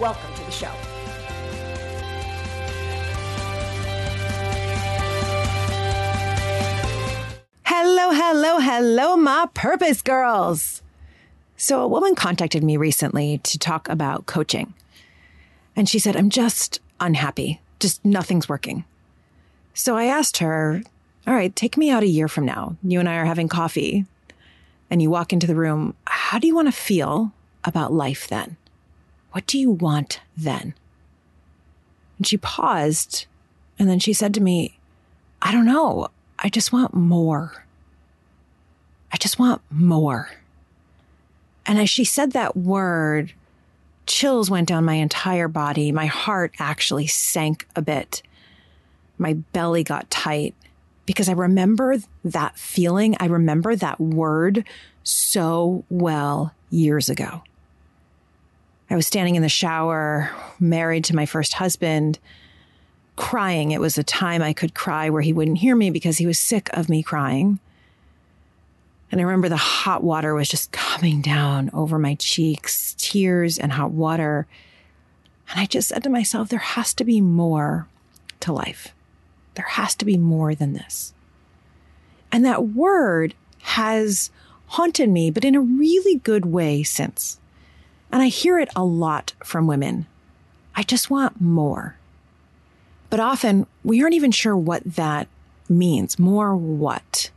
Welcome to the show. Hello, hello, hello, my purpose girls. So, a woman contacted me recently to talk about coaching. And she said, I'm just unhappy. Just nothing's working. So I asked her, All right, take me out a year from now. You and I are having coffee, and you walk into the room. How do you want to feel about life then? What do you want then? And she paused, and then she said to me, I don't know. I just want more. I just want more. And as she said that word, chills went down my entire body. My heart actually sank a bit. My belly got tight because I remember that feeling. I remember that word so well years ago. I was standing in the shower, married to my first husband, crying. It was a time I could cry where he wouldn't hear me because he was sick of me crying. And I remember the hot water was just coming down over my cheeks, tears and hot water. And I just said to myself, there has to be more to life. There has to be more than this. And that word has haunted me, but in a really good way since. And I hear it a lot from women. I just want more. But often we aren't even sure what that means. More what?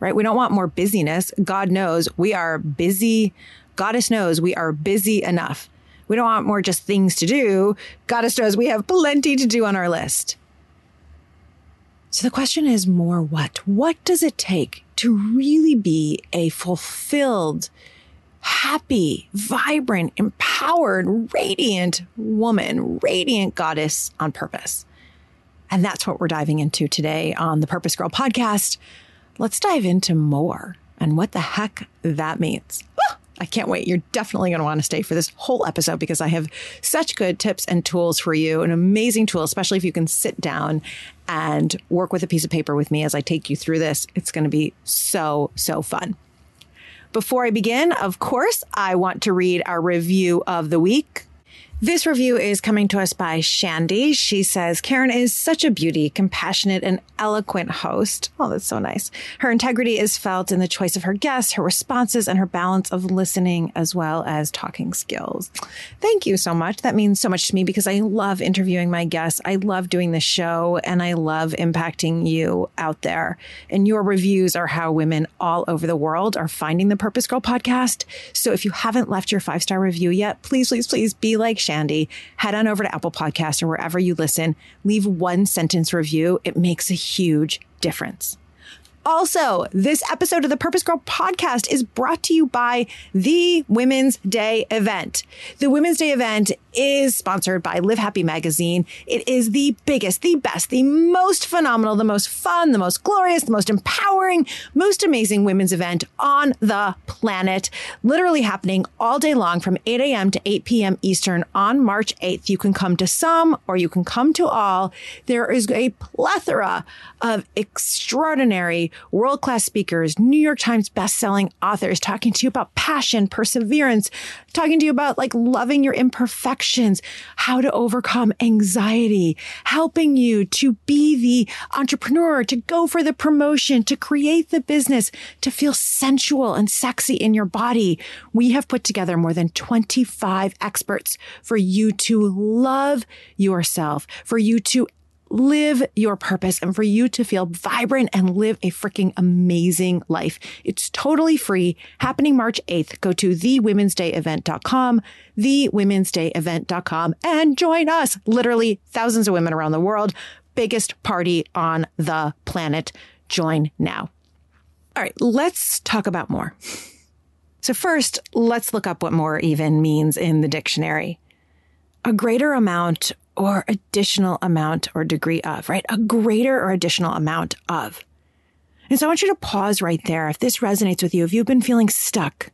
right? We don't want more busyness. God knows we are busy. Goddess knows we are busy enough. We don't want more just things to do. Goddess knows we have plenty to do on our list. So the question is more what? What does it take to really be a fulfilled, happy, vibrant, empowered, radiant woman, radiant goddess on purpose? And that's what we're diving into today on the Purpose Girl podcast let's dive into more and what the heck that means. Ah, I can't wait. You're definitely going to want to stay for this whole episode because I have such good tips and tools for you, an amazing tool, especially if you can sit down and work with a piece of paper with me as I take you through this. It's going to be so, so fun. Before I begin, of course, I want to read our review of the week. This review is coming to us by Shandy. She says, Karen is such a beauty, compassionate, and eloquent host. Oh, that's so nice. Her integrity is felt in the choice of her guests, her responses, and her balance of listening as well as talking skills. Thank you so much. That means so much to me because I love interviewing my guests. I love doing the show and I love impacting you out there. And your reviews are how women all over the world are finding the Purpose Girl podcast. So if you haven't left your five star review yet, please, please, please be like head on over to Apple Podcasts or wherever you listen, leave one sentence review. It makes a huge difference. Also, this episode of the Purpose Girl podcast is brought to you by the Women's Day event. The Women's Day event is sponsored by Live Happy Magazine. It is the biggest, the best, the most phenomenal, the most fun, the most glorious, the most empowering, most amazing women's event on the planet. Literally happening all day long from 8 a.m. to 8 p.m. Eastern on March 8th. You can come to some or you can come to all. There is a plethora of extraordinary world class speakers, New York Times best-selling authors talking to you about passion, perseverance, talking to you about like loving your imperfections, how to overcome anxiety, helping you to be the entrepreneur, to go for the promotion, to create the business, to feel sensual and sexy in your body. We have put together more than 25 experts for you to love yourself, for you to live your purpose and for you to feel vibrant and live a freaking amazing life. It's totally free, happening March 8th. Go to thewomensdayevent.com, thewomensdayevent.com, and join us. Literally thousands of women around the world. Biggest party on the planet. Join now. All right, let's talk about more. So, first, let's look up what more even means in the dictionary. a greater amount or additional amount or degree of, right? A greater or additional amount of. And so I want you to pause right there. If this resonates with you, if you've been feeling stuck,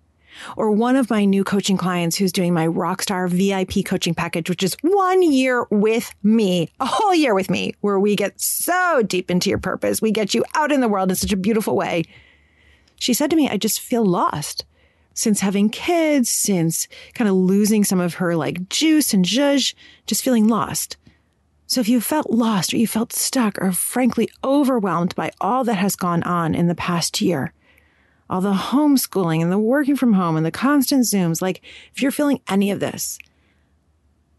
or one of my new coaching clients who's doing my Rockstar VIP coaching package, which is one year with me, a whole year with me, where we get so deep into your purpose. We get you out in the world in such a beautiful way. She said to me, I just feel lost since having kids, since kind of losing some of her like juice and zhuzh, just feeling lost. So if you felt lost or you felt stuck or frankly overwhelmed by all that has gone on in the past year, all the homeschooling and the working from home and the constant Zooms, like if you're feeling any of this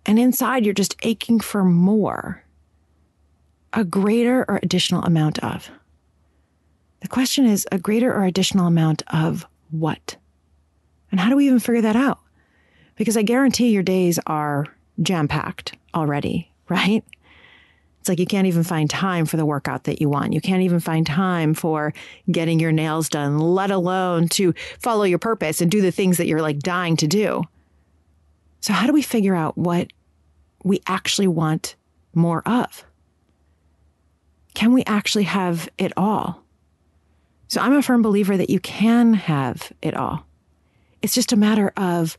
and inside you're just aching for more, a greater or additional amount of. The question is a greater or additional amount of what? And how do we even figure that out? Because I guarantee your days are jam packed already, right? It's like you can't even find time for the workout that you want. You can't even find time for getting your nails done, let alone to follow your purpose and do the things that you're like dying to do. So, how do we figure out what we actually want more of? Can we actually have it all? So, I'm a firm believer that you can have it all. It's just a matter of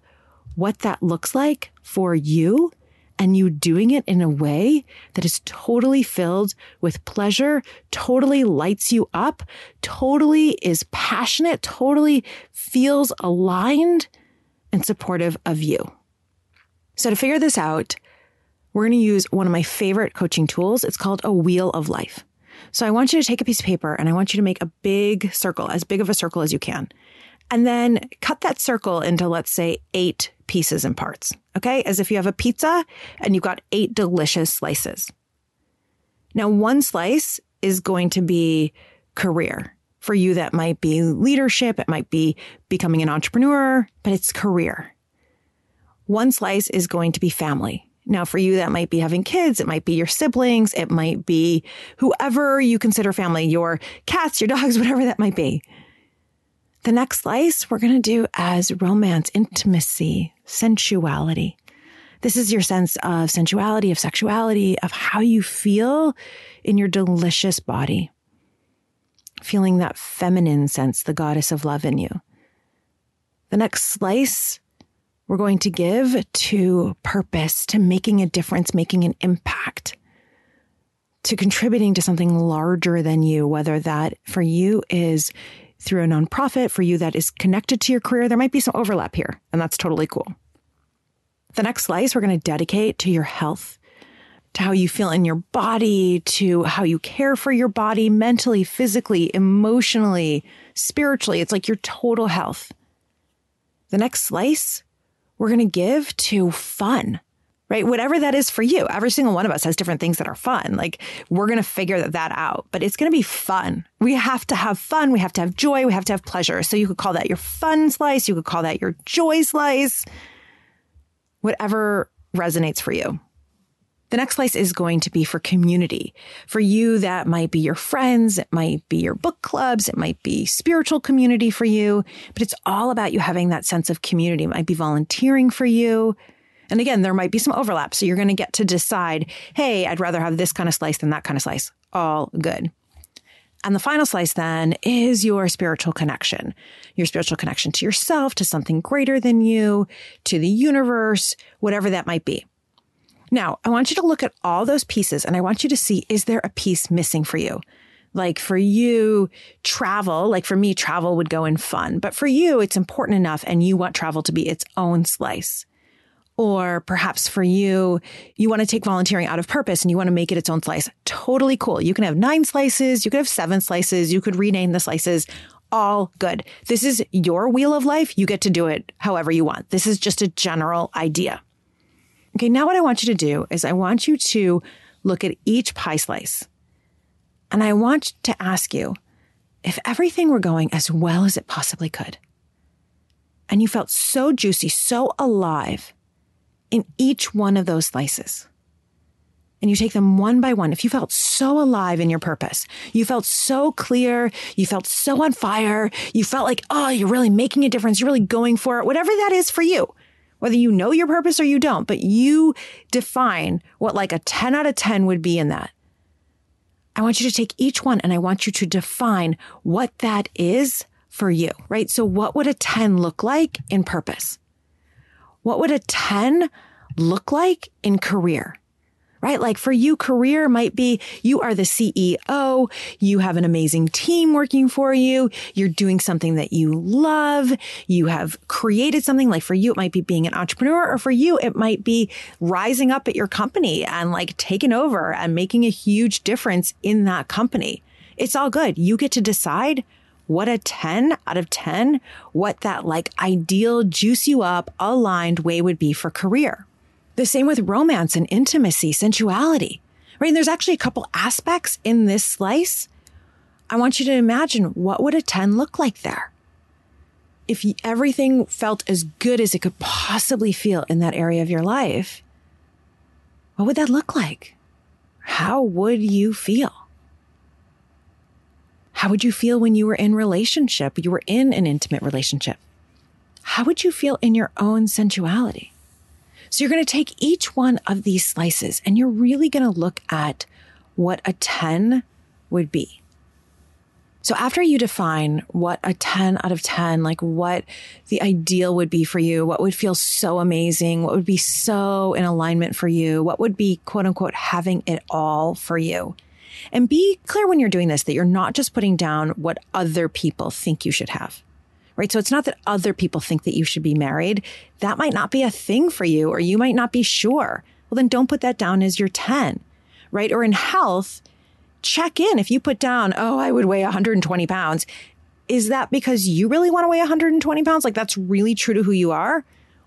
what that looks like for you and you doing it in a way that is totally filled with pleasure, totally lights you up, totally is passionate, totally feels aligned and supportive of you. So to figure this out, we're going to use one of my favorite coaching tools. It's called a wheel of life. So I want you to take a piece of paper and I want you to make a big circle, as big of a circle as you can. And then cut that circle into, let's say, eight pieces and parts. Okay. As if you have a pizza and you've got eight delicious slices. Now, one slice is going to be career. For you, that might be leadership. It might be becoming an entrepreneur, but it's career. One slice is going to be family. Now, for you, that might be having kids. It might be your siblings. It might be whoever you consider family, your cats, your dogs, whatever that might be. The next slice we're going to do as romance, intimacy, sensuality. This is your sense of sensuality, of sexuality, of how you feel in your delicious body. Feeling that feminine sense, the goddess of love in you. The next slice we're going to give to purpose, to making a difference, making an impact, to contributing to something larger than you, whether that for you is through a nonprofit, for you that is connected to your career, there might be some overlap here, and that's totally cool. The next slice we're going to dedicate to your health, to how you feel in your body, to how you care for your body mentally, physically, emotionally, spiritually. It's like your total health. The next slice we're going to give to fun right? Whatever that is for you. Every single one of us has different things that are fun. Like we're going to figure that out, but it's going to be fun. We have to have fun. We have to have joy. We have to have pleasure. So you could call that your fun slice. You could call that your joy slice, whatever resonates for you. The next slice is going to be for community. For you, that might be your friends. It might be your book clubs. It might be spiritual community for you, but it's all about you having that sense of community. It might be volunteering for you. And again, there might be some overlap. So you're going to get to decide, hey, I'd rather have this kind of slice than that kind of slice. All good. And the final slice then is your spiritual connection, your spiritual connection to yourself, to something greater than you, to the universe, whatever that might be. Now, I want you to look at all those pieces and I want you to see, is there a piece missing for you? Like for you, travel, like for me, travel would go in fun, but for you, it's important enough and you want travel to be its own slice. Or perhaps for you, you want to take volunteering out of purpose and you want to make it its own slice. Totally cool. You can have nine slices, you could have seven slices, you could rename the slices. All good. This is your wheel of life. You get to do it however you want. This is just a general idea. Okay, now what I want you to do is I want you to look at each pie slice. And I want to ask you if everything were going as well as it possibly could, and you felt so juicy, so alive, in each one of those slices. And you take them one by one. If you felt so alive in your purpose, you felt so clear, you felt so on fire, you felt like, oh, you're really making a difference, you're really going for it, whatever that is for you, whether you know your purpose or you don't, but you define what like a 10 out of 10 would be in that. I want you to take each one and I want you to define what that is for you, right? So what would a 10 look like in purpose? What would a 10 look like in career? right? Like for you, career might be you are the CEO. You have an amazing team working for you. You're doing something that you love. You have created something like for you, it might be being an entrepreneur or for you, it might be rising up at your company and like taking over and making a huge difference in that company. It's all good. You get to decide what a 10 out of 10, what that like ideal juice you up aligned way would be for career. The same with romance and intimacy, sensuality, right? And there's actually a couple aspects in this slice. I want you to imagine what would a 10 look like there? If everything felt as good as it could possibly feel in that area of your life, what would that look like? How would you feel? How would you feel when you were in relationship? You were in an intimate relationship. How would you feel in your own sensuality? So you're going to take each one of these slices and you're really going to look at what a 10 would be. So after you define what a 10 out of 10, like what the ideal would be for you, what would feel so amazing, what would be so in alignment for you, what would be quote unquote having it all for you. And be clear when you're doing this that you're not just putting down what other people think you should have right? So it's not that other people think that you should be married. That might not be a thing for you, or you might not be sure. Well, then don't put that down as your 10, right? Or in health, check in. If you put down, oh, I would weigh 120 pounds, is that because you really want to weigh 120 pounds? Like that's really true to who you are?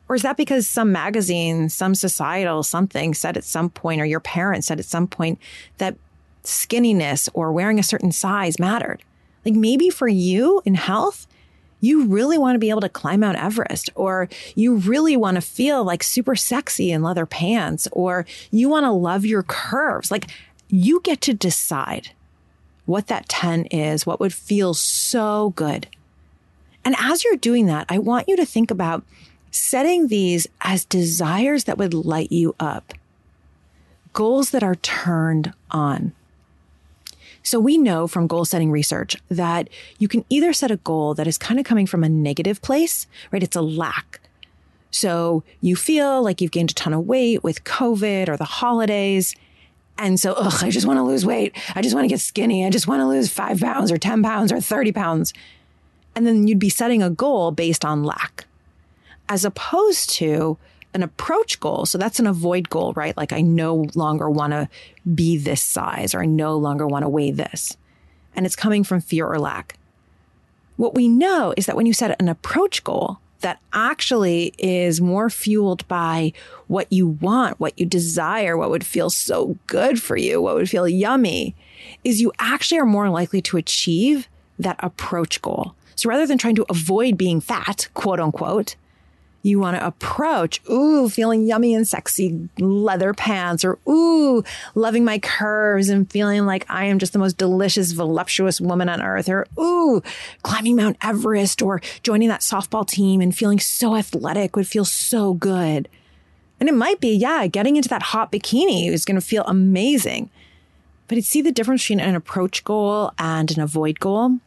Or is that because some magazine, some societal something said at some point, or your parents said at some point that skinniness or wearing a certain size mattered? Like maybe for you in health, you really want to be able to climb Mount Everest, or you really want to feel like super sexy in leather pants, or you want to love your curves. Like you get to decide what that 10 is, what would feel so good. And as you're doing that, I want you to think about setting these as desires that would light you up, goals that are turned on. So we know from goal setting research that you can either set a goal that is kind of coming from a negative place, right? It's a lack. So you feel like you've gained a ton of weight with COVID or the holidays. And so, ugh, I just want to lose weight. I just want to get skinny. I just want to lose five pounds or 10 pounds or 30 pounds. And then you'd be setting a goal based on lack as opposed to an approach goal. So that's an avoid goal, right? Like I no longer want to be this size or I no longer want to weigh this. And it's coming from fear or lack. What we know is that when you set an approach goal that actually is more fueled by what you want, what you desire, what would feel so good for you, what would feel yummy, is you actually are more likely to achieve that approach goal. So rather than trying to avoid being fat, quote unquote, you want to approach, ooh, feeling yummy and sexy leather pants, or ooh, loving my curves and feeling like I am just the most delicious, voluptuous woman on earth, or ooh, climbing Mount Everest, or joining that softball team and feeling so athletic would feel so good. And it might be, yeah, getting into that hot bikini is going to feel amazing. But you see the difference between an approach goal and an avoid goal?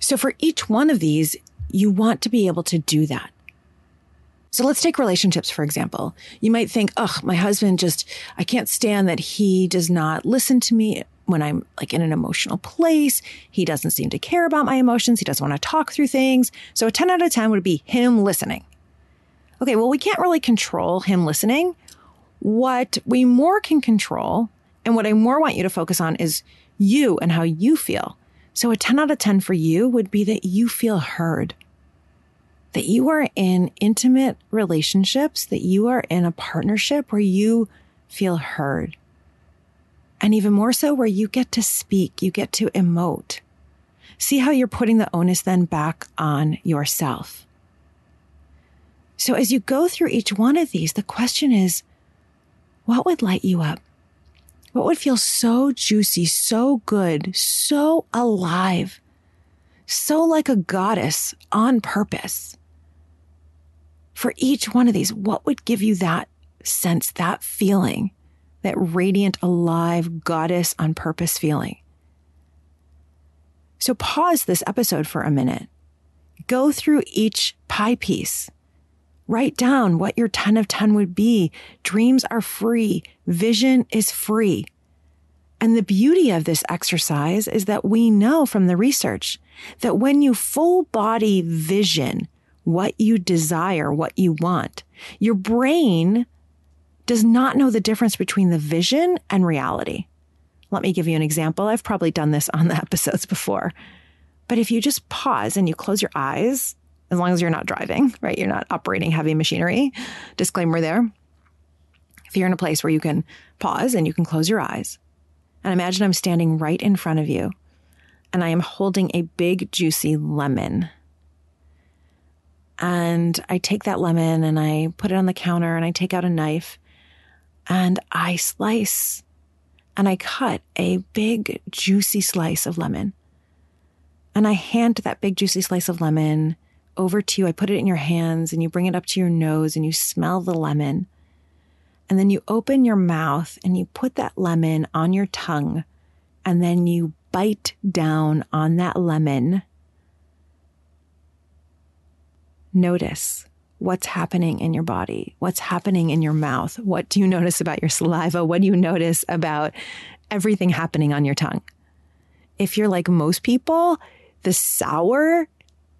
So for each one of these, you want to be able to do that. So let's take relationships, for example. You might think, oh, my husband just, I can't stand that he does not listen to me when I'm like in an emotional place. He doesn't seem to care about my emotions. He doesn't want to talk through things. So a 10 out of 10 would be him listening. Okay, well, we can't really control him listening. What we more can control and what I more want you to focus on is you and how you feel. So a 10 out of 10 for you would be that you feel heard that you are in intimate relationships, that you are in a partnership where you feel heard. And even more so, where you get to speak, you get to emote. See how you're putting the onus then back on yourself. So as you go through each one of these, the question is, what would light you up? What would feel so juicy, so good, so alive, so like a goddess on purpose? For each one of these, what would give you that sense, that feeling, that radiant, alive, goddess on purpose feeling? So pause this episode for a minute. Go through each pie piece. Write down what your 10 of 10 would be. Dreams are free. Vision is free. And the beauty of this exercise is that we know from the research that when you full body vision what you desire, what you want. Your brain does not know the difference between the vision and reality. Let me give you an example. I've probably done this on the episodes before. But if you just pause and you close your eyes, as long as you're not driving, right? You're not operating heavy machinery. Disclaimer there. If you're in a place where you can pause and you can close your eyes, and imagine I'm standing right in front of you and I am holding a big, juicy lemon and I take that lemon and I put it on the counter and I take out a knife and I slice and I cut a big juicy slice of lemon. And I hand that big juicy slice of lemon over to you. I put it in your hands and you bring it up to your nose and you smell the lemon. And then you open your mouth and you put that lemon on your tongue and then you bite down on that lemon notice what's happening in your body, what's happening in your mouth. What do you notice about your saliva? What do you notice about everything happening on your tongue? If you're like most people, the sour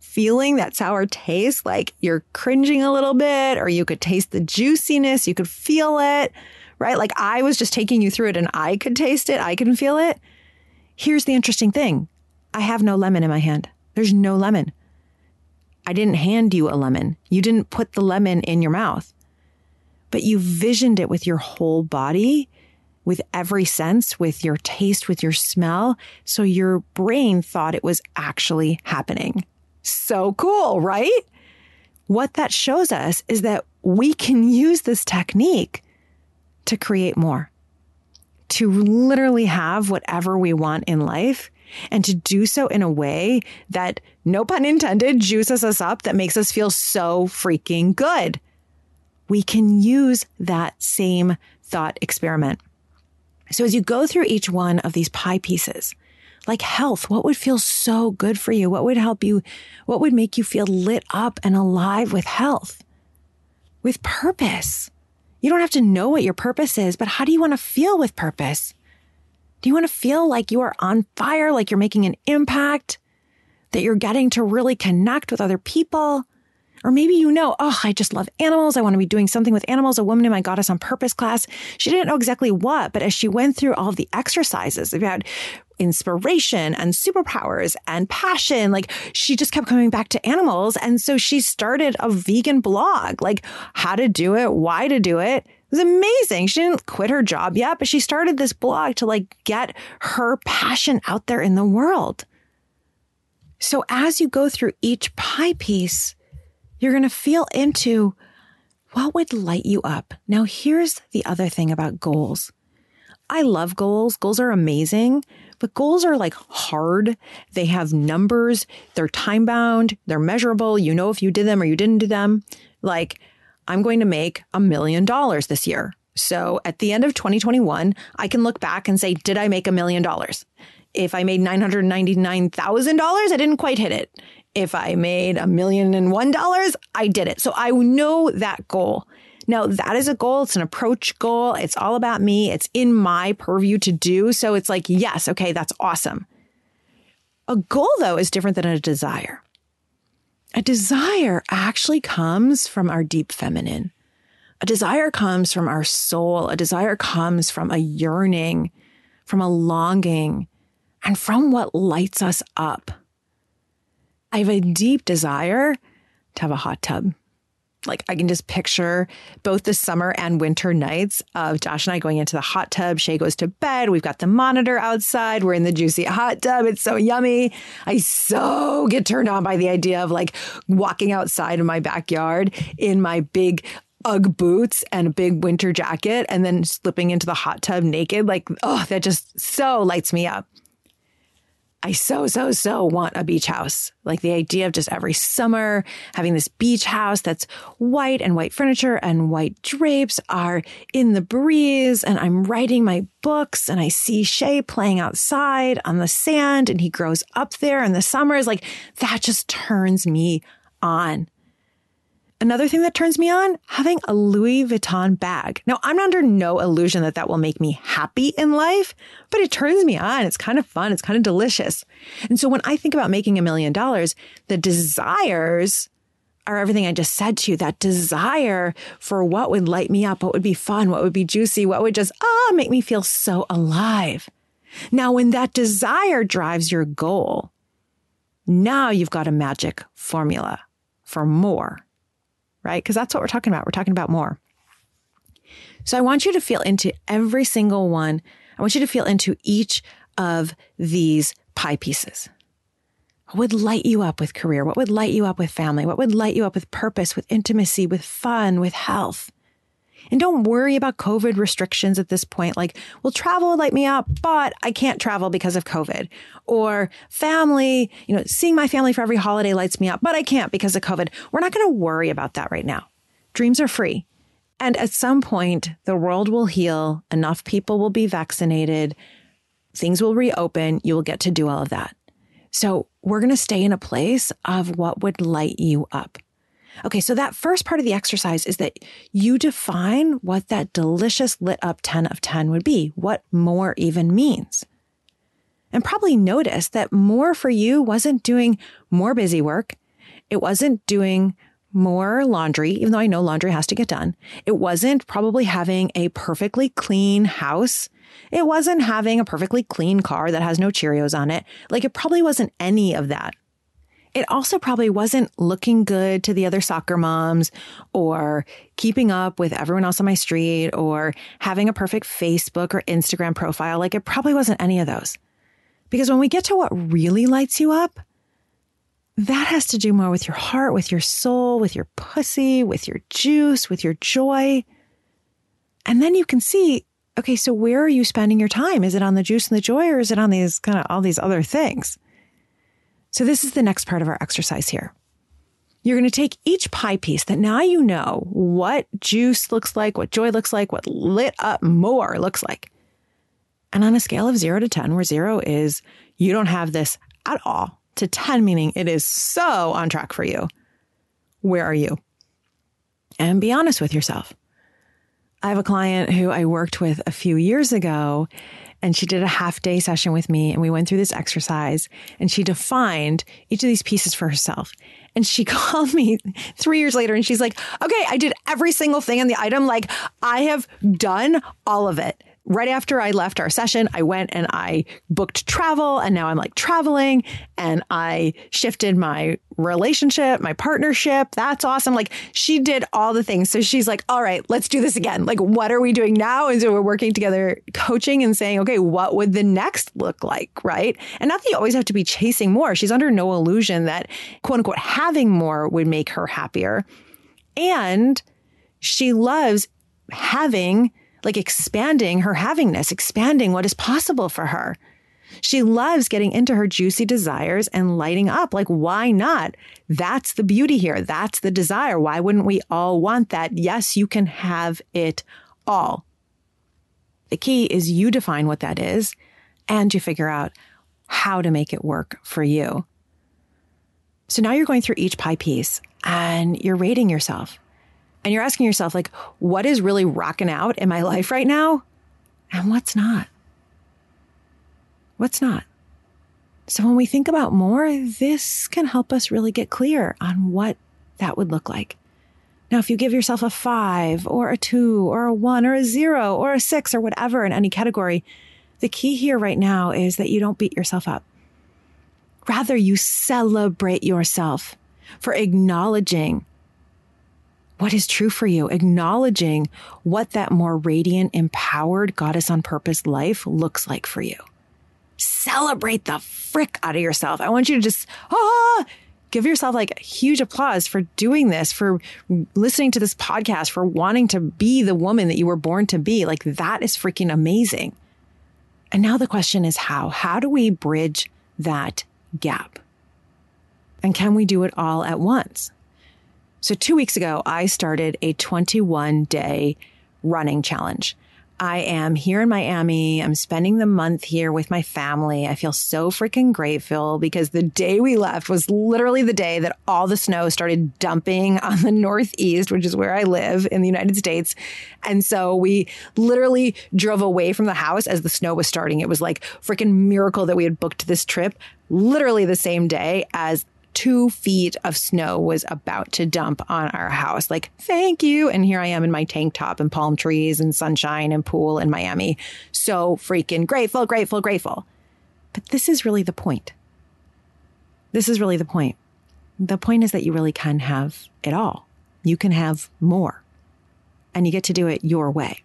feeling, that sour taste, like you're cringing a little bit, or you could taste the juiciness, you could feel it, right? Like I was just taking you through it and I could taste it, I can feel it. Here's the interesting thing I have no lemon in my hand. There's no lemon. I didn't hand you a lemon. You didn't put the lemon in your mouth, but you visioned it with your whole body, with every sense, with your taste, with your smell. So your brain thought it was actually happening. So cool, right? What that shows us is that we can use this technique to create more, to literally have whatever we want in life and to do so in a way that, no pun intended, juices us up, that makes us feel so freaking good. We can use that same thought experiment. So as you go through each one of these pie pieces, like health, what would feel so good for you? What would help you? What would make you feel lit up and alive with health? With purpose. You don't have to know what your purpose is, but how do you want to feel with purpose? Do you want to feel like you are on fire, like you're making an impact, that you're getting to really connect with other people? Or maybe you know, oh, I just love animals. I want to be doing something with animals. A woman in my Goddess on Purpose class, she didn't know exactly what, but as she went through all of the exercises about inspiration and superpowers and passion, like she just kept coming back to animals. And so she started a vegan blog, like how to do it, why to do it, it was amazing. She didn't quit her job yet, but she started this blog to like get her passion out there in the world. So as you go through each pie piece, you're going to feel into what would light you up. Now, here's the other thing about goals. I love goals. Goals are amazing, but goals are like hard. They have numbers. They're time bound. They're measurable. You know if you did them or you didn't do them. Like I'm going to make a million dollars this year. So at the end of 2021, I can look back and say, did I make a million dollars? If I made $999,000, I didn't quite hit it. If I made a million and one dollars, I did it. So I know that goal. Now that is a goal. It's an approach goal. It's all about me. It's in my purview to do. So it's like, yes, okay, that's awesome. A goal though is different than a desire. A desire actually comes from our deep feminine. A desire comes from our soul. A desire comes from a yearning, from a longing, and from what lights us up. I have a deep desire to have a hot tub like I can just picture both the summer and winter nights of Josh and I going into the hot tub. Shay goes to bed. We've got the monitor outside. We're in the juicy hot tub. It's so yummy. I so get turned on by the idea of like walking outside in my backyard in my big Ugg boots and a big winter jacket and then slipping into the hot tub naked. Like, oh, that just so lights me up. I so, so, so want a beach house. Like the idea of just every summer having this beach house that's white and white furniture and white drapes are in the breeze. And I'm writing my books and I see Shay playing outside on the sand and he grows up there in the summers. Like that just turns me on. Another thing that turns me on, having a Louis Vuitton bag. Now, I'm under no illusion that that will make me happy in life, but it turns me on. It's kind of fun. It's kind of delicious. And so when I think about making a million dollars, the desires are everything I just said to you. That desire for what would light me up, what would be fun, what would be juicy, what would just, ah, make me feel so alive. Now, when that desire drives your goal, now you've got a magic formula for more right? Because that's what we're talking about. We're talking about more. So I want you to feel into every single one. I want you to feel into each of these pie pieces. What would light you up with career? What would light you up with family? What would light you up with purpose, with intimacy, with fun, with health? And don't worry about COVID restrictions at this point. Like, well, travel light me up, but I can't travel because of COVID. Or family, you know, seeing my family for every holiday lights me up, but I can't because of COVID. We're not going to worry about that right now. Dreams are free. And at some point, the world will heal. Enough people will be vaccinated. Things will reopen. You will get to do all of that. So we're going to stay in a place of what would light you up. Okay, so that first part of the exercise is that you define what that delicious lit up 10 of 10 would be, what more even means. And probably notice that more for you wasn't doing more busy work. It wasn't doing more laundry, even though I know laundry has to get done. It wasn't probably having a perfectly clean house. It wasn't having a perfectly clean car that has no Cheerios on it. Like it probably wasn't any of that it also probably wasn't looking good to the other soccer moms or keeping up with everyone else on my street or having a perfect Facebook or Instagram profile. Like it probably wasn't any of those. Because when we get to what really lights you up, that has to do more with your heart, with your soul, with your pussy, with your juice, with your joy. And then you can see, okay, so where are you spending your time? Is it on the juice and the joy or is it on these kind of all these other things? So this is the next part of our exercise here. You're going to take each pie piece that now you know what juice looks like, what joy looks like, what lit up more looks like. And on a scale of zero to 10, where zero is you don't have this at all, to 10 meaning it is so on track for you, where are you? And be honest with yourself. I have a client who I worked with a few years ago and she did a half day session with me and we went through this exercise and she defined each of these pieces for herself. And she called me three years later and she's like, okay, I did every single thing on the item. Like I have done all of it right after I left our session, I went and I booked travel and now I'm like traveling and I shifted my relationship, my partnership. That's awesome. Like she did all the things. So she's like, all right, let's do this again. Like, what are we doing now? And so we're working together, coaching and saying, okay, what would the next look like? Right. And not that you always have to be chasing more. She's under no illusion that quote unquote having more would make her happier. And she loves having like expanding her havingness, expanding what is possible for her. She loves getting into her juicy desires and lighting up. Like, why not? That's the beauty here. That's the desire. Why wouldn't we all want that? Yes, you can have it all. The key is you define what that is and you figure out how to make it work for you. So now you're going through each pie piece and you're rating yourself and you're asking yourself, like, what is really rocking out in my life right now? And what's not? What's not? So when we think about more, this can help us really get clear on what that would look like. Now, if you give yourself a five or a two or a one or a zero or a six or whatever in any category, the key here right now is that you don't beat yourself up. Rather, you celebrate yourself for acknowledging what is true for you, acknowledging what that more radiant, empowered goddess on purpose life looks like for you. Celebrate the frick out of yourself. I want you to just, ah, give yourself like huge applause for doing this, for listening to this podcast, for wanting to be the woman that you were born to be. Like that is freaking amazing. And now the question is how? How do we bridge that gap? And can we do it all at once? So, two weeks ago, I started a 21 day running challenge. I am here in Miami. I'm spending the month here with my family. I feel so freaking grateful because the day we left was literally the day that all the snow started dumping on the Northeast, which is where I live in the United States. And so we literally drove away from the house as the snow was starting. It was like freaking miracle that we had booked this trip literally the same day as two feet of snow was about to dump on our house. Like, thank you. And here I am in my tank top and palm trees and sunshine and pool in Miami. So freaking grateful, grateful, grateful. But this is really the point. This is really the point. The point is that you really can have it all. You can have more and you get to do it your way.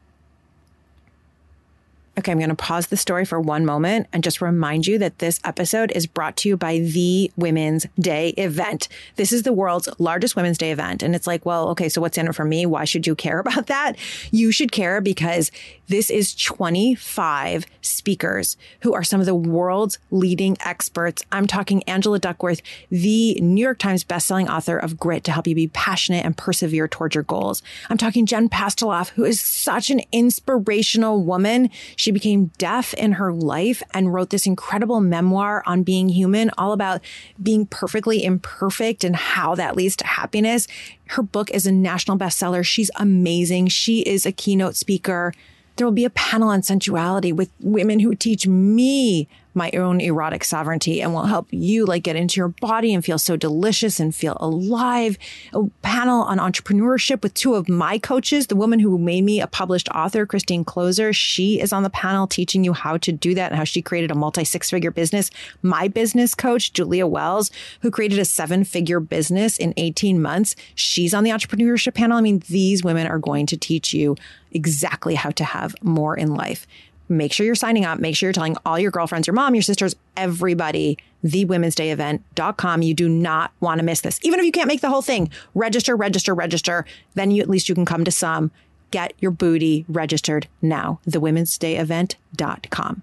Okay, I'm going to pause the story for one moment and just remind you that this episode is brought to you by the Women's Day event. This is the world's largest Women's Day event. And it's like, well, okay, so what's in it for me? Why should you care about that? You should care because this is 25 speakers who are some of the world's leading experts. I'm talking Angela Duckworth, the New York Times bestselling author of Grit to help you be passionate and persevere towards your goals. I'm talking Jen Pastiloff, who is such an inspirational woman. She became deaf in her life and wrote this incredible memoir on being human, all about being perfectly imperfect and how that leads to happiness. Her book is a national bestseller. She's amazing. She is a keynote speaker. There will be a panel on sensuality with women who teach me my own erotic sovereignty and will help you like get into your body and feel so delicious and feel alive. A panel on entrepreneurship with two of my coaches, the woman who made me a published author, Christine Kloser. She is on the panel teaching you how to do that and how she created a multi six figure business. My business coach, Julia Wells, who created a seven figure business in 18 months. She's on the entrepreneurship panel. I mean, these women are going to teach you exactly how to have more in life make sure you're signing up. Make sure you're telling all your girlfriends, your mom, your sisters, everybody, the women's day event.com. You do not want to miss this. Even if you can't make the whole thing, register, register, register. Then you at least you can come to some. Get your booty registered now. The women's day event.com.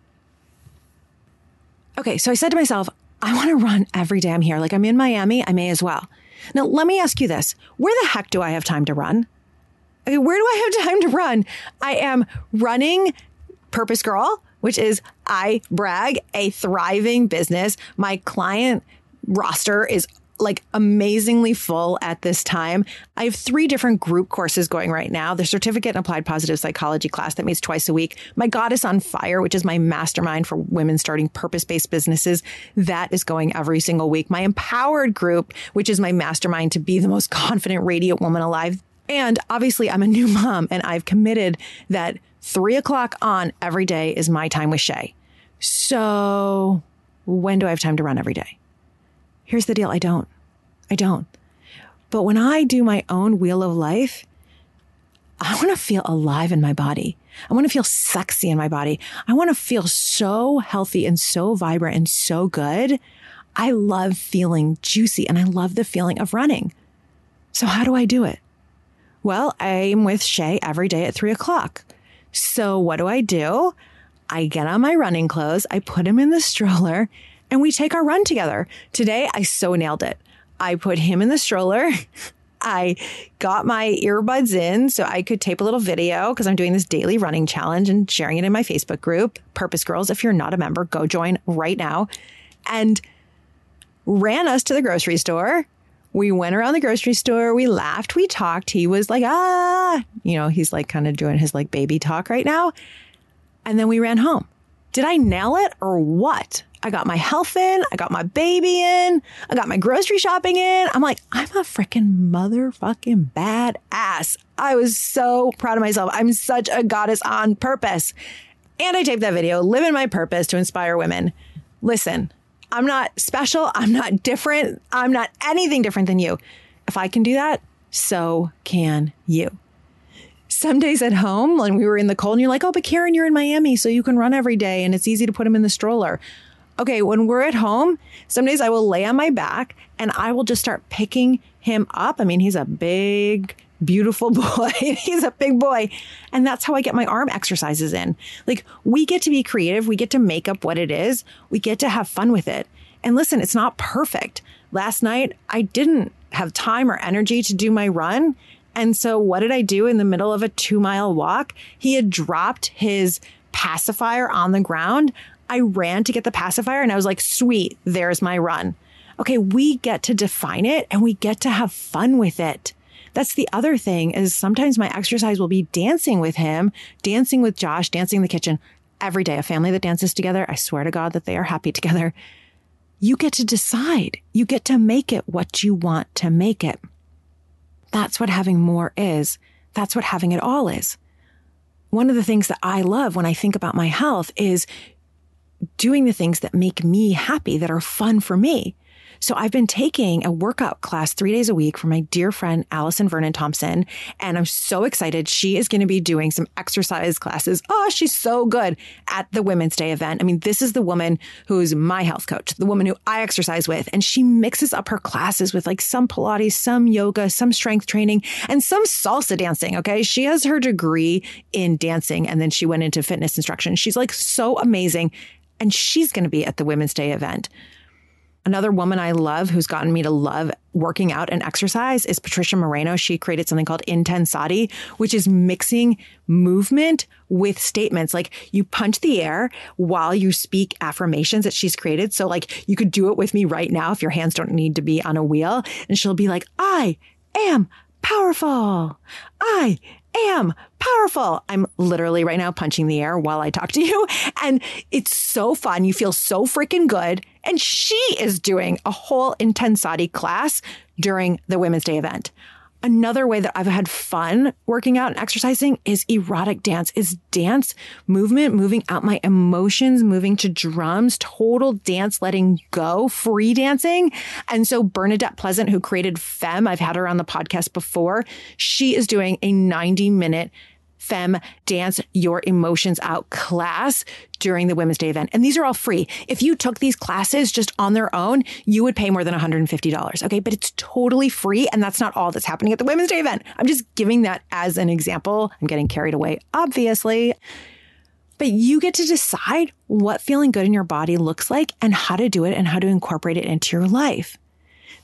Okay, so I said to myself, I want to run every day I'm here. Like I'm in Miami, I may as well. Now, let me ask you this where the heck do I have time to run? where do I have time to run? I am running Purpose Girl, which is I brag a thriving business. My client roster is like amazingly full at this time. I have three different group courses going right now. The certificate in applied positive psychology class that meets twice a week. My Goddess on Fire, which is my mastermind for women starting purpose based businesses. That is going every single week. My empowered group, which is my mastermind to be the most confident, radiant woman alive. And obviously I'm a new mom and I've committed that Three o'clock on every day is my time with Shay. So when do I have time to run every day? Here's the deal I don't. I don't. But when I do my own wheel of life, I want to feel alive in my body. I want to feel sexy in my body. I want to feel so healthy and so vibrant and so good. I love feeling juicy and I love the feeling of running. So how do I do it? Well, I'm with Shay every day at three o'clock. So what do I do? I get on my running clothes, I put him in the stroller, and we take our run together. Today, I so nailed it. I put him in the stroller. I got my earbuds in so I could tape a little video because I'm doing this daily running challenge and sharing it in my Facebook group, Purpose Girls. If you're not a member, go join right now. And ran us to the grocery store we went around the grocery store. We laughed. We talked. He was like, ah, you know, he's like kind of doing his like baby talk right now. And then we ran home. Did I nail it or what? I got my health in. I got my baby in. I got my grocery shopping in. I'm like, I'm a freaking motherfucking badass. I was so proud of myself. I'm such a goddess on purpose. And I taped that video, living my purpose to inspire women. Listen, I'm not special. I'm not different. I'm not anything different than you. If I can do that, so can you. Some days at home, when we were in the cold, and you're like, oh, but Karen, you're in Miami, so you can run every day and it's easy to put him in the stroller. Okay, when we're at home, some days I will lay on my back and I will just start picking him up. I mean, he's a big, beautiful boy. He's a big boy. And that's how I get my arm exercises in. Like we get to be creative. We get to make up what it is. We get to have fun with it. And listen, it's not perfect. Last night, I didn't have time or energy to do my run. And so, what did I do in the middle of a two mile walk? He had dropped his pacifier on the ground. I ran to get the pacifier and I was like, sweet, there's my run. Okay, we get to define it and we get to have fun with it. That's the other thing is sometimes my exercise will be dancing with him, dancing with Josh, dancing in the kitchen every day. A family that dances together, I swear to God that they are happy together. You get to decide. You get to make it what you want to make it. That's what having more is. That's what having it all is. One of the things that I love when I think about my health is doing the things that make me happy, that are fun for me. So I've been taking a workout class three days a week for my dear friend, Allison Vernon Thompson. And I'm so excited. She is going to be doing some exercise classes. Oh, she's so good at the Women's Day event. I mean, this is the woman who's my health coach, the woman who I exercise with. And she mixes up her classes with like some Pilates, some yoga, some strength training, and some salsa dancing. Okay. She has her degree in dancing and then she went into fitness instruction. She's like so amazing. And she's going to be at the Women's Day event. Another woman I love who's gotten me to love working out and exercise is Patricia Moreno. She created something called Intensati, which is mixing movement with statements. Like you punch the air while you speak affirmations that she's created. So like you could do it with me right now if your hands don't need to be on a wheel. And she'll be like, I am powerful. I am powerful. I'm literally right now punching the air while I talk to you. And it's so fun. You feel so freaking good. And she is doing a whole Intensati class during the Women's Day event. Another way that I've had fun working out and exercising is erotic dance, is dance movement, moving out my emotions, moving to drums, total dance, letting go, free dancing. And so Bernadette Pleasant, who created Fem, I've had her on the podcast before. She is doing a 90 minute Fem Dance Your Emotions Out class during the Women's Day event. And these are all free. If you took these classes just on their own, you would pay more than $150. Okay. But it's totally free. And that's not all that's happening at the Women's Day event. I'm just giving that as an example. I'm getting carried away, obviously. But you get to decide what feeling good in your body looks like and how to do it and how to incorporate it into your life.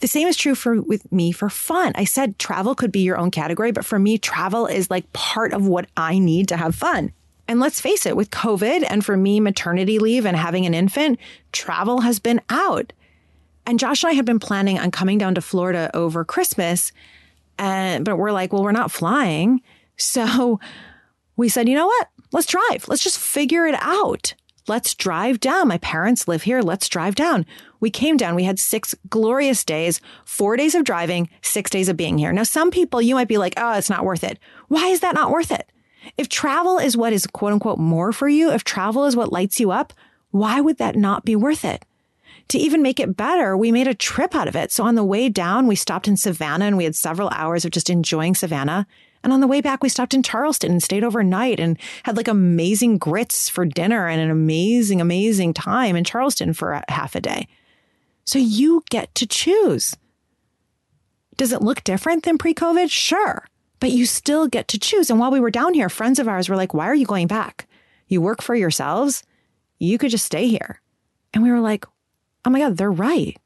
The same is true for with me for fun. I said travel could be your own category, but for me, travel is like part of what I need to have fun. And let's face it, with COVID and for me, maternity leave and having an infant, travel has been out. And Josh and I had been planning on coming down to Florida over Christmas. And, but we're like, well, we're not flying. So we said, you know what? Let's drive. Let's just figure it out. Let's drive down. My parents live here. Let's drive down. We came down. We had six glorious days, four days of driving, six days of being here. Now, some people, you might be like, oh, it's not worth it. Why is that not worth it? If travel is what is quote unquote more for you, if travel is what lights you up, why would that not be worth it? To even make it better, we made a trip out of it. So on the way down, we stopped in Savannah and we had several hours of just enjoying Savannah. And on the way back, we stopped in Charleston and stayed overnight and had like amazing grits for dinner and an amazing, amazing time in Charleston for half a day. So you get to choose. Does it look different than pre COVID? Sure. But you still get to choose. And while we were down here, friends of ours were like, why are you going back? You work for yourselves. You could just stay here. And we were like, oh my God, they're right.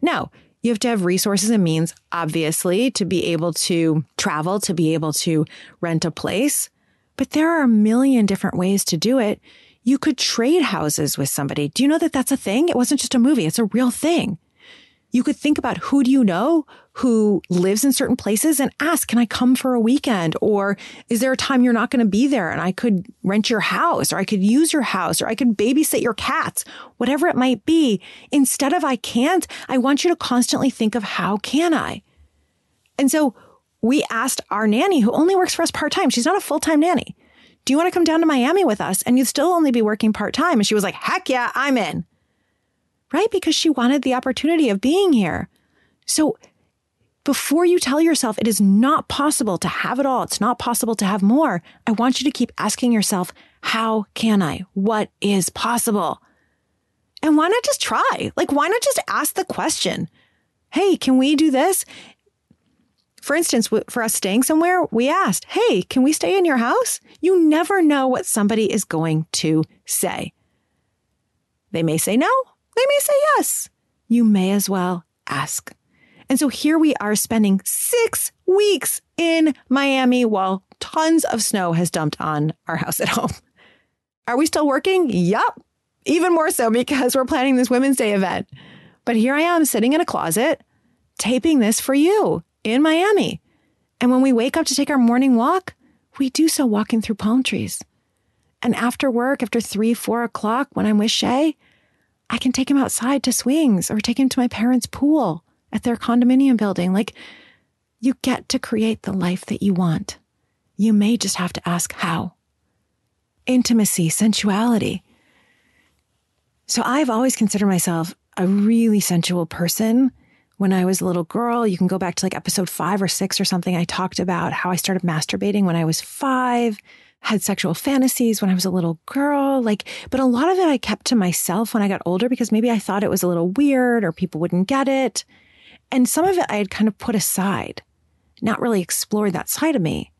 Now, you have to have resources and means, obviously, to be able to travel, to be able to rent a place. But there are a million different ways to do it you could trade houses with somebody. Do you know that that's a thing? It wasn't just a movie. It's a real thing. You could think about who do you know who lives in certain places and ask, can I come for a weekend? Or is there a time you're not going to be there and I could rent your house or I could use your house or I could babysit your cats, whatever it might be. Instead of I can't, I want you to constantly think of how can I? And so we asked our nanny who only works for us part time. She's not a full time nanny. Do you want to come down to Miami with us? And you'd still only be working part time. And she was like, heck yeah, I'm in. Right? Because she wanted the opportunity of being here. So before you tell yourself it is not possible to have it all, it's not possible to have more, I want you to keep asking yourself, how can I? What is possible? And why not just try? Like, why not just ask the question? Hey, can we do this? For instance, for us staying somewhere, we asked, Hey, can we stay in your house? You never know what somebody is going to say. They may say no, they may say yes. you may as well ask. And so here we are spending six weeks in Miami while tons of snow has dumped on our house at home. Are we still working? Yup. Even more so because we're planning this Women's Day event. But here I am sitting in a closet taping this for you in Miami. And when we wake up to take our morning walk, we do so walking through palm trees. And after work, after three, four o'clock, when I'm with Shay, I can take him outside to swings or take him to my parents' pool at their condominium building. Like, you get to create the life that you want. You may just have to ask how. Intimacy, sensuality. So I've always considered myself a really sensual person. When I was a little girl, you can go back to like episode five or six or something. I talked about how I started masturbating when I was five, had sexual fantasies when I was a little girl. Like, but a lot of it I kept to myself when I got older because maybe I thought it was a little weird or people wouldn't get it. And some of it I had kind of put aside, not really explored that side of me.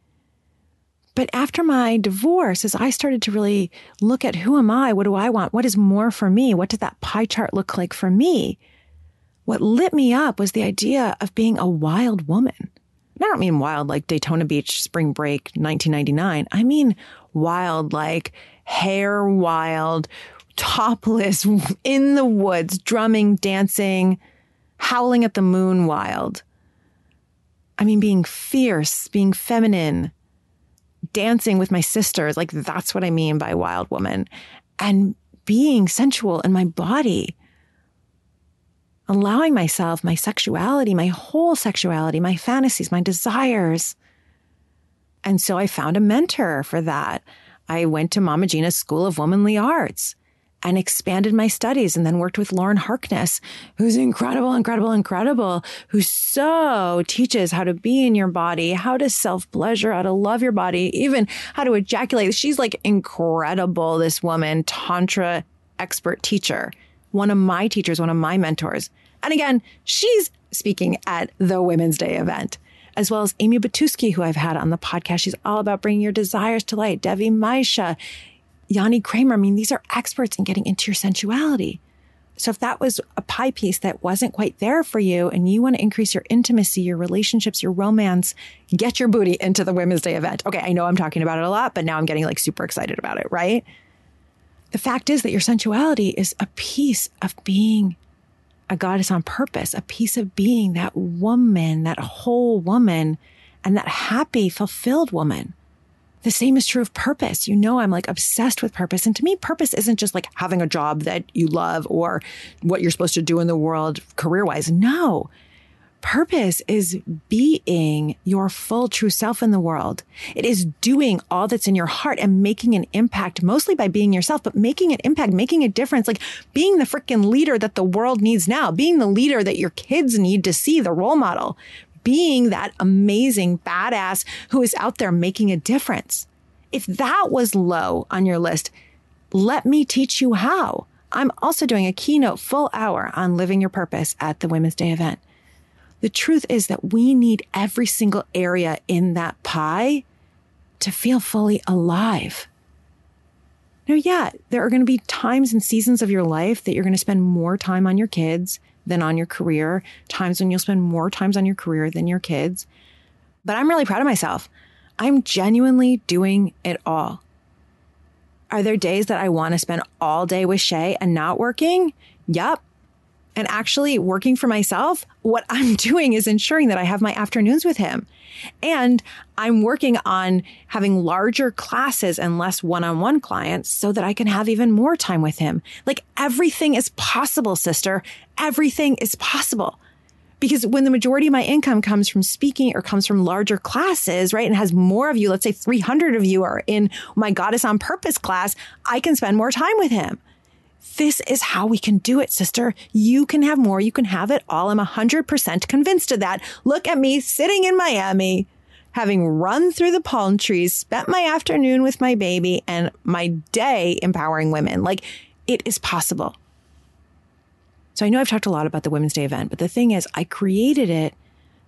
But after my divorce, as I started to really look at who am I? What do I want? What is more for me? What did that pie chart look like for me? What lit me up was the idea of being a wild woman. And I don't mean wild like Daytona Beach spring break 1999. I mean wild like hair wild, topless in the woods, drumming, dancing, howling at the moon wild. I mean being fierce, being feminine, dancing with my sisters. Like that's what I mean by wild woman. And being sensual in my body allowing myself, my sexuality, my whole sexuality, my fantasies, my desires. And so I found a mentor for that. I went to Mama Gena's School of Womanly Arts and expanded my studies and then worked with Lauren Harkness, who's incredible, incredible, incredible, who so teaches how to be in your body, how to self pleasure, how to love your body, even how to ejaculate. She's like incredible, this woman, Tantra expert teacher one of my teachers, one of my mentors. And again, she's speaking at the Women's Day event, as well as Amy Batuski, who I've had on the podcast. She's all about bringing your desires to light. Devi Maisha, Yanni Kramer. I mean, these are experts in getting into your sensuality. So if that was a pie piece that wasn't quite there for you and you want to increase your intimacy, your relationships, your romance, get your booty into the Women's Day event. Okay, I know I'm talking about it a lot, but now I'm getting like super excited about it, right? The fact is that your sensuality is a piece of being a goddess on purpose, a piece of being that woman, that whole woman, and that happy, fulfilled woman. The same is true of purpose. You know, I'm like obsessed with purpose. And to me, purpose isn't just like having a job that you love or what you're supposed to do in the world career wise. No, Purpose is being your full true self in the world. It is doing all that's in your heart and making an impact, mostly by being yourself, but making an impact, making a difference, like being the freaking leader that the world needs now, being the leader that your kids need to see, the role model, being that amazing badass who is out there making a difference. If that was low on your list, let me teach you how. I'm also doing a keynote full hour on living your purpose at the Women's Day event. The truth is that we need every single area in that pie to feel fully alive. Now, yeah, there are going to be times and seasons of your life that you're going to spend more time on your kids than on your career, times when you'll spend more times on your career than your kids. But I'm really proud of myself. I'm genuinely doing it all. Are there days that I want to spend all day with Shay and not working? Yep and actually working for myself, what I'm doing is ensuring that I have my afternoons with him. And I'm working on having larger classes and less one on one clients so that I can have even more time with him. Like everything is possible, sister. Everything is possible. Because when the majority of my income comes from speaking or comes from larger classes, right, and has more of you, let's say 300 of you are in my Goddess on Purpose class, I can spend more time with him. This is how we can do it, sister. You can have more. You can have it all. I'm 100% convinced of that. Look at me sitting in Miami, having run through the palm trees, spent my afternoon with my baby and my day empowering women. Like it is possible. So I know I've talked a lot about the Women's Day event, but the thing is, I created it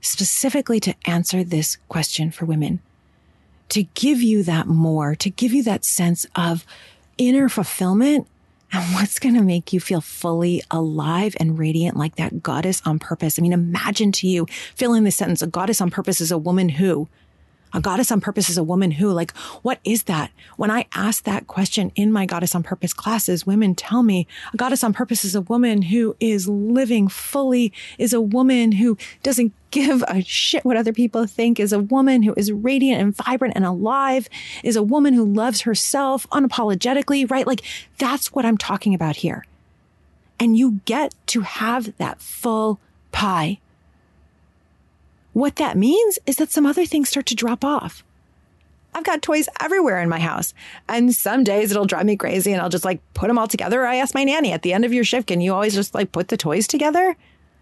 specifically to answer this question for women, to give you that more, to give you that sense of inner fulfillment And what's going to make you feel fully alive and radiant like that goddess on purpose? I mean, imagine to you filling this sentence, a goddess on purpose is a woman who a goddess on purpose is a woman who, like, what is that? When I ask that question in my goddess on purpose classes, women tell me a goddess on purpose is a woman who is living fully, is a woman who doesn't give a shit what other people think, is a woman who is radiant and vibrant and alive, is a woman who loves herself unapologetically, right? Like, that's what I'm talking about here. And you get to have that full pie what that means is that some other things start to drop off. I've got toys everywhere in my house. And some days it'll drive me crazy and I'll just like put them all together. I ask my nanny at the end of your shift, can you always just like put the toys together?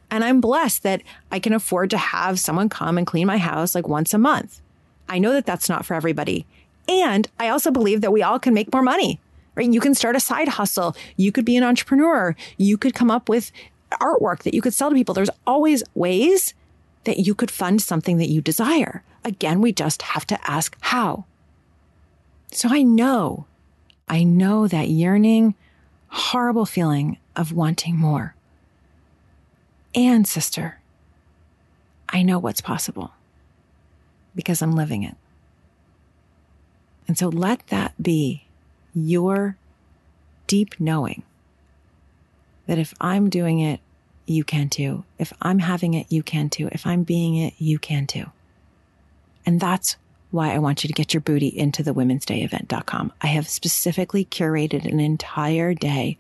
And I'm blessed that I can afford to have someone come and clean my house like once a month. I know that that's not for everybody. And I also believe that we all can make more money, right? You can start a side hustle. You could be an entrepreneur. You could come up with artwork that you could sell to people. There's always ways that you could fund something that you desire. Again, we just have to ask how. So I know, I know that yearning, horrible feeling of wanting more. And sister, I know what's possible because I'm living it. And so let that be your deep knowing that if I'm doing it you can too. If I'm having it, you can too. If I'm being it, you can too. And that's why I want you to get your booty into the Women's Day event.com. I have specifically curated an entire day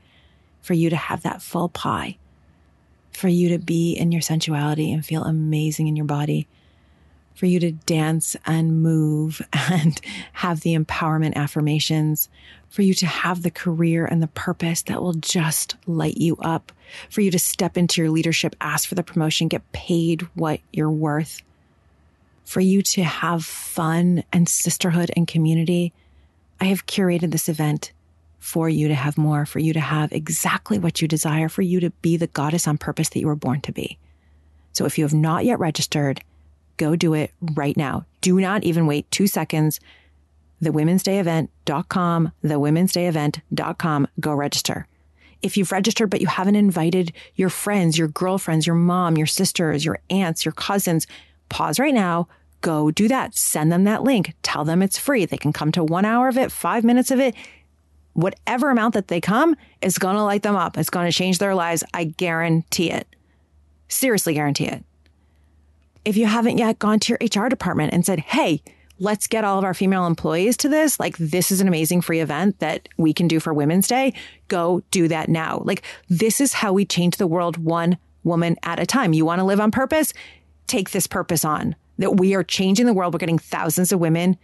for you to have that full pie, for you to be in your sensuality and feel amazing in your body, for you to dance and move and have the empowerment affirmations, for you to have the career and the purpose that will just light you up, for you to step into your leadership, ask for the promotion, get paid what you're worth, for you to have fun and sisterhood and community. I have curated this event for you to have more, for you to have exactly what you desire, for you to be the goddess on purpose that you were born to be. So if you have not yet registered, Go do it right now. Do not even wait two seconds. The Women's Day Event.com, the Women's Day Event.com. Go register. If you've registered, but you haven't invited your friends, your girlfriends, your mom, your sisters, your aunts, your cousins, pause right now. Go do that. Send them that link. Tell them it's free. They can come to one hour of it, five minutes of it. Whatever amount that they come is going to light them up. It's going to change their lives. I guarantee it. Seriously guarantee it if you haven't yet gone to your HR department and said, Hey, let's get all of our female employees to this. Like, this is an amazing free event that we can do for Women's Day. Go do that now. Like, this is how we change the world one woman at a time. You want to live on purpose? Take this purpose on that we are changing the world. We're getting thousands of women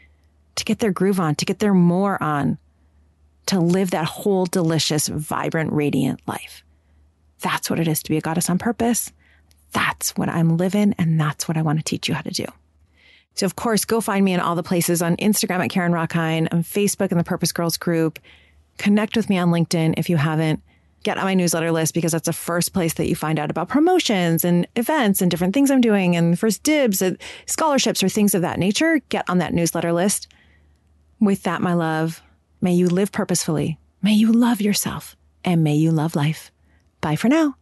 to get their groove on, to get their more on, to live that whole delicious, vibrant, radiant life. That's what it is to be a goddess on purpose. That's what I'm living and that's what I want to teach you how to do. So of course, go find me in all the places on Instagram at Karen Rochkind, on Facebook in the Purpose Girls group. Connect with me on LinkedIn if you haven't. Get on my newsletter list because that's the first place that you find out about promotions and events and different things I'm doing and first dibs and scholarships or things of that nature. Get on that newsletter list. With that, my love, may you live purposefully. May you love yourself and may you love life. Bye for now.